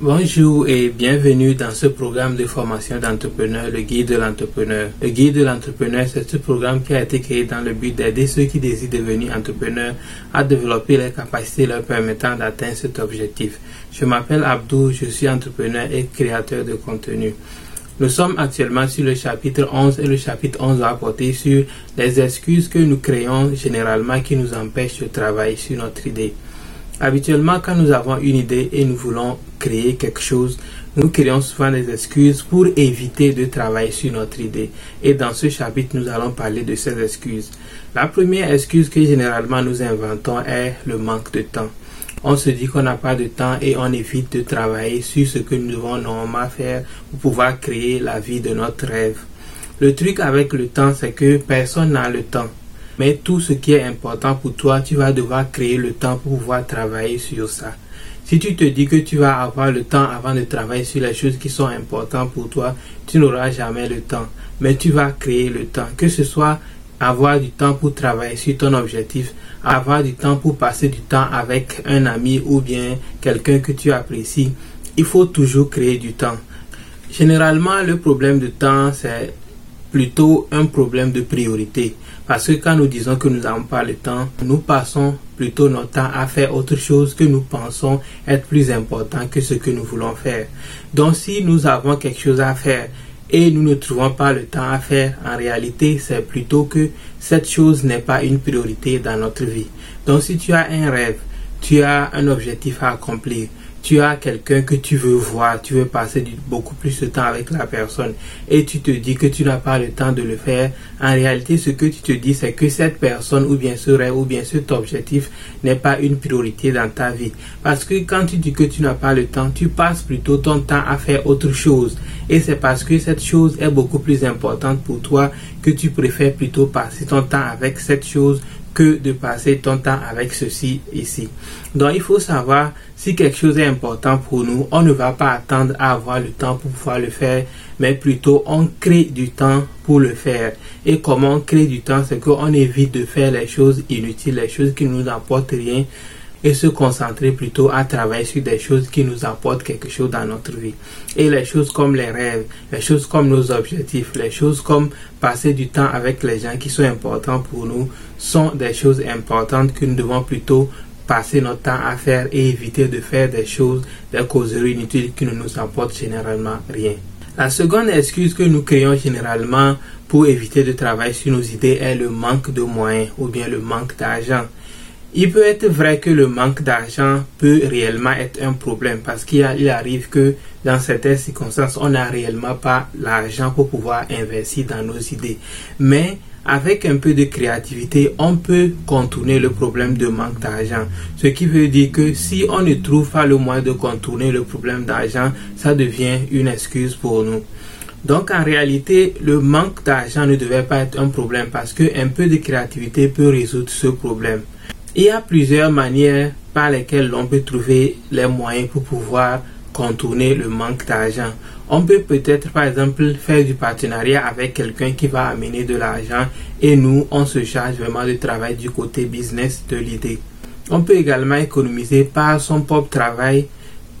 Bonjour et bienvenue dans ce programme de formation d'entrepreneur, le guide de l'entrepreneur. Le guide de l'entrepreneur, c'est ce programme qui a été créé dans le but d'aider ceux qui désirent devenir entrepreneurs à développer les capacités leur permettant d'atteindre cet objectif. Je m'appelle Abdou, je suis entrepreneur et créateur de contenu. Nous sommes actuellement sur le chapitre 11 et le chapitre 11 va porter sur les excuses que nous créons généralement qui nous empêchent de travailler sur notre idée. Habituellement, quand nous avons une idée et nous voulons créer quelque chose, nous créons souvent des excuses pour éviter de travailler sur notre idée. Et dans ce chapitre, nous allons parler de ces excuses. La première excuse que généralement nous inventons est le manque de temps. On se dit qu'on n'a pas de temps et on évite de travailler sur ce que nous devons normalement faire pour pouvoir créer la vie de notre rêve. Le truc avec le temps, c'est que personne n'a le temps. Mais tout ce qui est important pour toi, tu vas devoir créer le temps pour pouvoir travailler sur ça. Si tu te dis que tu vas avoir le temps avant de travailler sur les choses qui sont importantes pour toi, tu n'auras jamais le temps. Mais tu vas créer le temps. Que ce soit avoir du temps pour travailler sur ton objectif, avoir du temps pour passer du temps avec un ami ou bien quelqu'un que tu apprécies, il faut toujours créer du temps. Généralement, le problème de temps, c'est plutôt un problème de priorité. Parce que quand nous disons que nous n'avons pas le temps, nous passons plutôt notre temps à faire autre chose que nous pensons être plus important que ce que nous voulons faire. Donc si nous avons quelque chose à faire et nous ne trouvons pas le temps à faire, en réalité, c'est plutôt que cette chose n'est pas une priorité dans notre vie. Donc si tu as un rêve, tu as un objectif à accomplir, tu as quelqu'un que tu veux voir, tu veux passer beaucoup plus de temps avec la personne et tu te dis que tu n'as pas le temps de le faire, en réalité, ce que tu te dis, c'est que cette personne ou bien ce rêve ou bien cet objectif n'est pas une priorité dans ta vie. Parce que quand tu dis que tu n'as pas le temps, tu passes plutôt ton temps à faire autre chose. Et c'est parce que cette chose est beaucoup plus importante pour toi que tu préfères plutôt passer ton temps avec cette chose de passer ton temps avec ceci ici. Donc il faut savoir si quelque chose est important pour nous, on ne va pas attendre à avoir le temps pour pouvoir le faire, mais plutôt on crée du temps pour le faire. Et comment on crée du temps, c'est qu'on évite de faire les choses inutiles, les choses qui ne nous apportent rien et se concentrer plutôt à travailler sur des choses qui nous apportent quelque chose dans notre vie. Et les choses comme les rêves, les choses comme nos objectifs, les choses comme passer du temps avec les gens qui sont importants pour nous sont des choses importantes que nous devons plutôt passer notre temps à faire et éviter de faire des choses, des causeries inutiles qui ne nous apportent généralement rien. La seconde excuse que nous créons généralement pour éviter de travailler sur nos idées est le manque de moyens ou bien le manque d'argent. Il peut être vrai que le manque d'argent peut réellement être un problème parce qu'il arrive que dans certaines circonstances, on n'a réellement pas l'argent pour pouvoir investir dans nos idées. Mais avec un peu de créativité, on peut contourner le problème de manque d'argent. Ce qui veut dire que si on ne trouve pas le moyen de contourner le problème d'argent, ça devient une excuse pour nous. Donc en réalité, le manque d'argent ne devait pas être un problème parce qu'un peu de créativité peut résoudre ce problème. Il y a plusieurs manières par lesquelles l'on peut trouver les moyens pour pouvoir contourner le manque d'argent. On peut peut-être par exemple faire du partenariat avec quelqu'un qui va amener de l'argent et nous on se charge vraiment de travail du côté business de l'idée. On peut également économiser par son propre travail.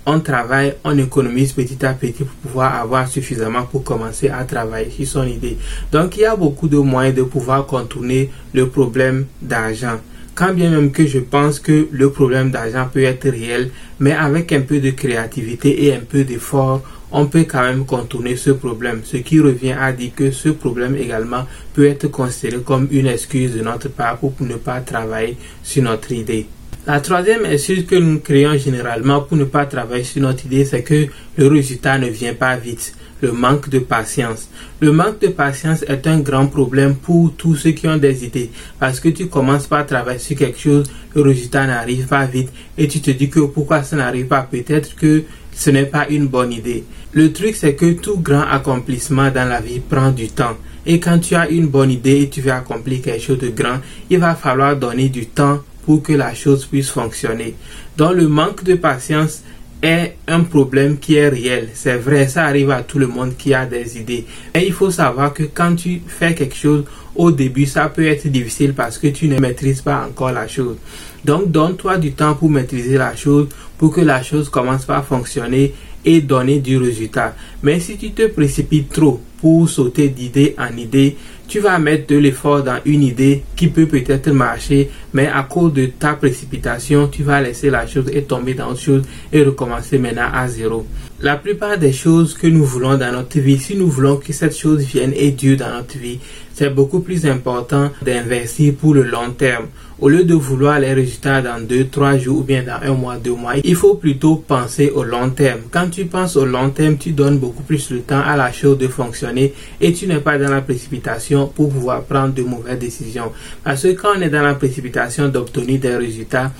On travaille, on économise petit à petit pour pouvoir avoir suffisamment pour commencer à travailler sur son idée. Donc il y a beaucoup de moyens de pouvoir contourner le problème d'argent. Quand bien même que je pense que le problème d'argent peut être réel, mais avec un peu de créativité et un peu d'effort, on peut quand même contourner ce problème, ce qui revient à dire que ce problème également peut être considéré comme une excuse de notre part pour ne pas travailler sur notre idée. La troisième excuse que nous créons généralement pour ne pas travailler sur notre idée, c'est que le résultat ne vient pas vite le manque de patience. Le manque de patience est un grand problème pour tous ceux qui ont des idées parce que tu commences par travailler sur quelque chose, le résultat n'arrive pas vite et tu te dis que pourquoi ça n'arrive pas, peut-être que ce n'est pas une bonne idée. Le truc c'est que tout grand accomplissement dans la vie prend du temps. Et quand tu as une bonne idée et tu veux accomplir quelque chose de grand, il va falloir donner du temps que la chose puisse fonctionner. Donc le manque de patience est un problème qui est réel. C'est vrai, ça arrive à tout le monde qui a des idées. Et il faut savoir que quand tu fais quelque chose, au début, ça peut être difficile parce que tu ne maîtrises pas encore la chose. Donc, donne-toi du temps pour maîtriser la chose, pour que la chose commence à fonctionner donner du résultat. Mais si tu te précipites trop pour sauter d'idée en idée, tu vas mettre de l'effort dans une idée qui peut peut-être marcher, mais à cause de ta précipitation, tu vas laisser la chose et tomber dans autre chose et recommencer maintenant à zéro. La plupart des choses que nous voulons dans notre vie, si nous voulons que cette chose vienne et dure dans notre vie, c'est beaucoup plus important d'investir pour le long terme. Au lieu de vouloir les résultats dans 2, 3 jours ou bien dans un mois, deux mois, il faut plutôt penser au long terme. Quand tu penses au long terme, tu donnes beaucoup plus de temps à la chose de fonctionner et tu n'es pas dans la précipitation pour pouvoir prendre de mauvaises décisions. Parce que quand on est dans la précipitation d'obtenir des résultats,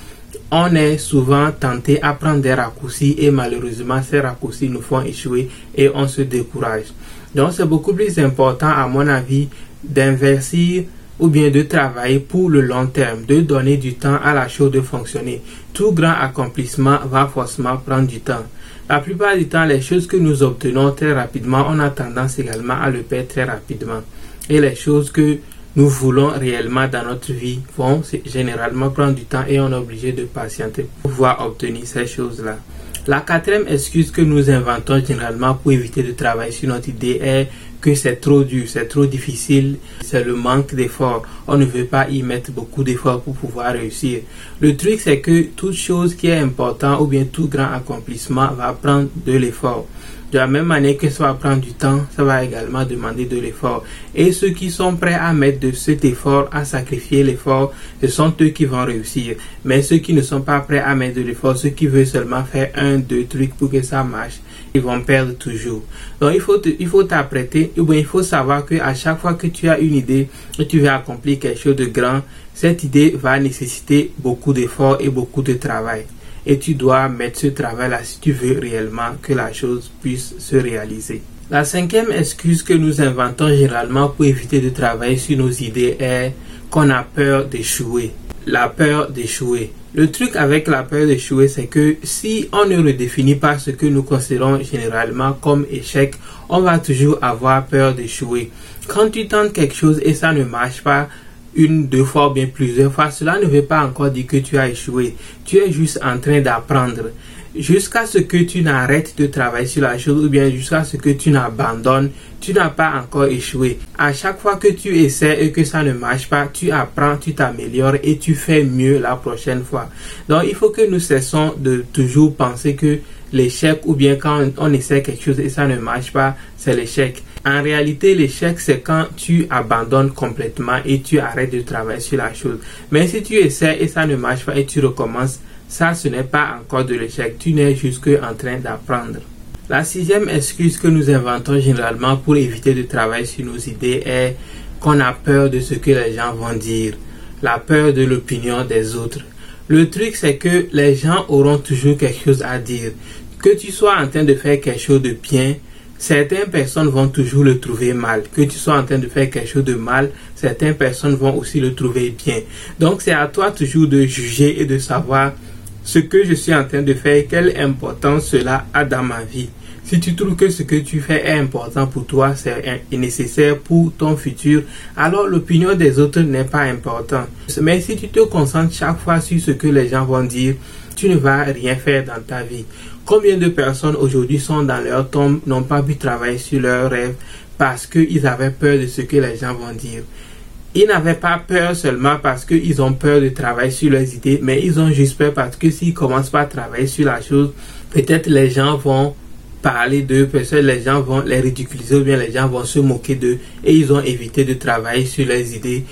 on est souvent tenté à prendre des raccourcis et malheureusement ces raccourcis nous font échouer et on se décourage. Donc c'est beaucoup plus important à mon avis d'investir ou bien de travailler pour le long terme, de donner du temps à la chose de fonctionner. Tout grand accomplissement va forcément prendre du temps. La plupart du temps, les choses que nous obtenons très rapidement, on a tendance également à le perdre très rapidement. Et les choses que nous voulons réellement dans notre vie vont généralement prendre du temps et on est obligé de patienter pour pouvoir obtenir ces choses-là. La quatrième excuse que nous inventons généralement pour éviter de travailler sur notre idée est que c'est trop dur, c'est trop difficile, c'est le manque d'effort. On ne veut pas y mettre beaucoup d'efforts pour pouvoir réussir. Le truc, c'est que toute chose qui est importante ou bien tout grand accomplissement va prendre de l'effort. De la même manière que ça va prendre du temps, ça va également demander de l'effort. Et ceux qui sont prêts à mettre de cet effort, à sacrifier l'effort, ce sont eux qui vont réussir. Mais ceux qui ne sont pas prêts à mettre de l'effort, ceux qui veulent seulement faire un, deux trucs pour que ça marche, ils vont perdre toujours. Donc il faut t'apprêter, il faut savoir que à chaque fois que tu as une idée et tu veux accomplir quelque chose de grand, cette idée va nécessiter beaucoup d'efforts et beaucoup de travail et tu dois mettre ce travail-là si tu veux réellement que la chose puisse se réaliser. La cinquième excuse que nous inventons généralement pour éviter de travailler sur nos idées est qu'on a peur d'échouer. La peur d'échouer. Le truc avec la peur d'échouer, c'est que si on ne redéfinit pas ce que nous considérons généralement comme échec, on va toujours avoir peur d'échouer. Quand tu tentes quelque chose et ça ne marche pas, une, deux fois bien plusieurs fois, cela ne veut pas encore dire que tu as échoué. Tu es juste en train d'apprendre. Jusqu'à ce que tu n'arrêtes de travailler sur la chose ou bien jusqu'à ce que tu n'abandonnes, tu n'as pas encore échoué. À chaque fois que tu essaies et que ça ne marche pas, tu apprends, tu t'améliores et tu fais mieux la prochaine fois. Donc il faut que nous cessons de toujours penser que l'échec ou bien quand on essaie quelque chose et ça ne marche pas, c'est l'échec. En réalité, l'échec, c'est quand tu abandonnes complètement et tu arrêtes de travailler sur la chose. Mais si tu essaies et ça ne marche pas et tu recommences, ça, ce n'est pas encore de l'échec. Tu n'es juste en train d'apprendre. La sixième excuse que nous inventons généralement pour éviter de travailler sur nos idées est qu'on a peur de ce que les gens vont dire, la peur de l'opinion des autres. Le truc, c'est que les gens auront toujours quelque chose à dire. Que tu sois en train de faire quelque chose de bien, certaines personnes vont toujours le trouver mal. Que tu sois en train de faire quelque chose de mal, certaines personnes vont aussi le trouver bien. Donc c'est à toi toujours de juger et de savoir ce que je suis en train de faire, quelle importance cela a dans ma vie. Si tu trouves que ce que tu fais est important pour toi, c'est nécessaire pour ton futur, alors l'opinion des autres n'est pas importante. Mais si tu te concentres chaque fois sur ce que les gens vont dire, tu ne vas rien faire dans ta vie. Combien de personnes aujourd'hui sont dans leur tombe, n'ont pas pu travailler sur leurs rêves parce qu'ils avaient peur de ce que les gens vont dire? Ils n'avaient pas peur seulement parce qu'ils ont peur de travailler sur leurs idées, mais ils ont juste peur parce que s'ils commencent pas à travailler sur la chose, peut-être les gens vont parler d'eux, peut-être les gens vont les ridiculiser ou bien les gens vont se moquer d'eux et ils ont évité de travailler sur leurs idées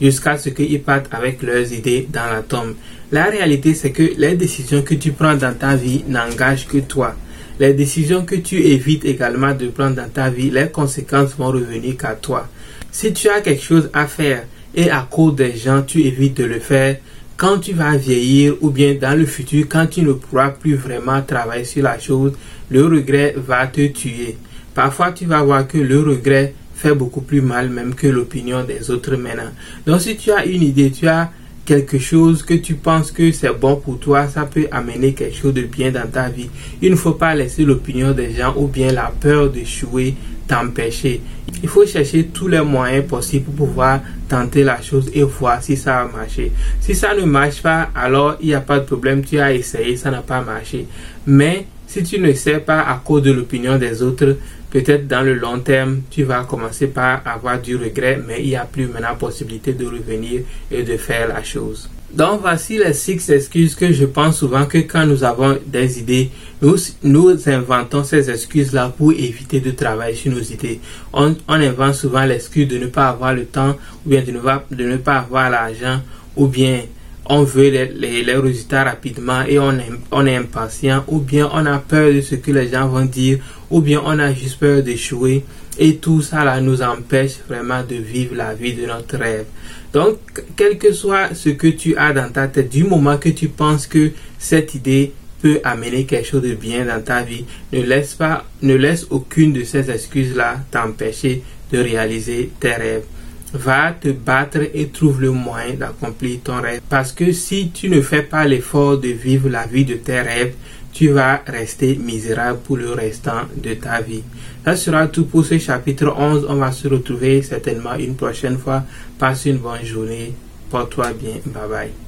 jusqu'à ce qu'ils partent avec leurs idées dans la tombe. La réalité, c'est que les décisions que tu prends dans ta vie n'engagent que toi. Les décisions que tu évites également de prendre dans ta vie, les conséquences vont revenir qu'à toi. Si tu as quelque chose à faire et à cause des gens, tu évites de le faire, quand tu vas vieillir ou bien dans le futur, quand tu ne pourras plus vraiment travailler sur la chose, le regret va te tuer. Parfois, tu vas voir que le regret fait beaucoup plus mal même que l'opinion des autres maintenant. Donc, si tu as une idée, tu as quelque chose que tu penses que c'est bon pour toi, ça peut amener quelque chose de bien dans ta vie. Il ne faut pas laisser l'opinion des gens ou bien la peur d'échouer t'empêcher. Il faut chercher tous les moyens possibles pour pouvoir tenter la chose et voir si ça va marcher. Si ça ne marche pas, alors il n'y a pas de problème, tu as essayé, ça n'a pas marché. Mais Si tu ne sais pas à cause de l'opinion des autres, peut-être dans le long terme, tu vas commencer par avoir du regret, mais il n'y a plus maintenant possibilité de revenir et de faire la chose. Donc voici les six excuses que je pense souvent que quand nous avons des idées, nous, inventons ces excuses-là pour éviter de travailler sur nos idées. On, invente souvent l'excuse de ne pas avoir le temps ou bien de ne de ne pas avoir l'argent ou bien on veut les, résultats rapidement et on est, on est impatient ou bien on a peur de ce que les gens vont dire ou bien on a juste peur d'échouer et tout ça là nous empêche vraiment de vivre la vie de notre rêve. Donc, quel que soit ce que tu as dans ta tête, du moment que tu penses que cette idée peut amener quelque chose de bien dans ta vie, ne laisse pas, ne laisse aucune de ces excuses là t'empêcher de réaliser tes rêves va te battre et trouve le moyen d'accomplir ton rêve. Parce que si tu ne fais pas l'effort de vivre la vie de tes rêves, tu vas rester misérable pour le restant de ta vie. Ça sera tout pour ce chapitre 11. On va se retrouver certainement une prochaine fois. Passe une bonne journée. Porte-toi bien. Bye bye.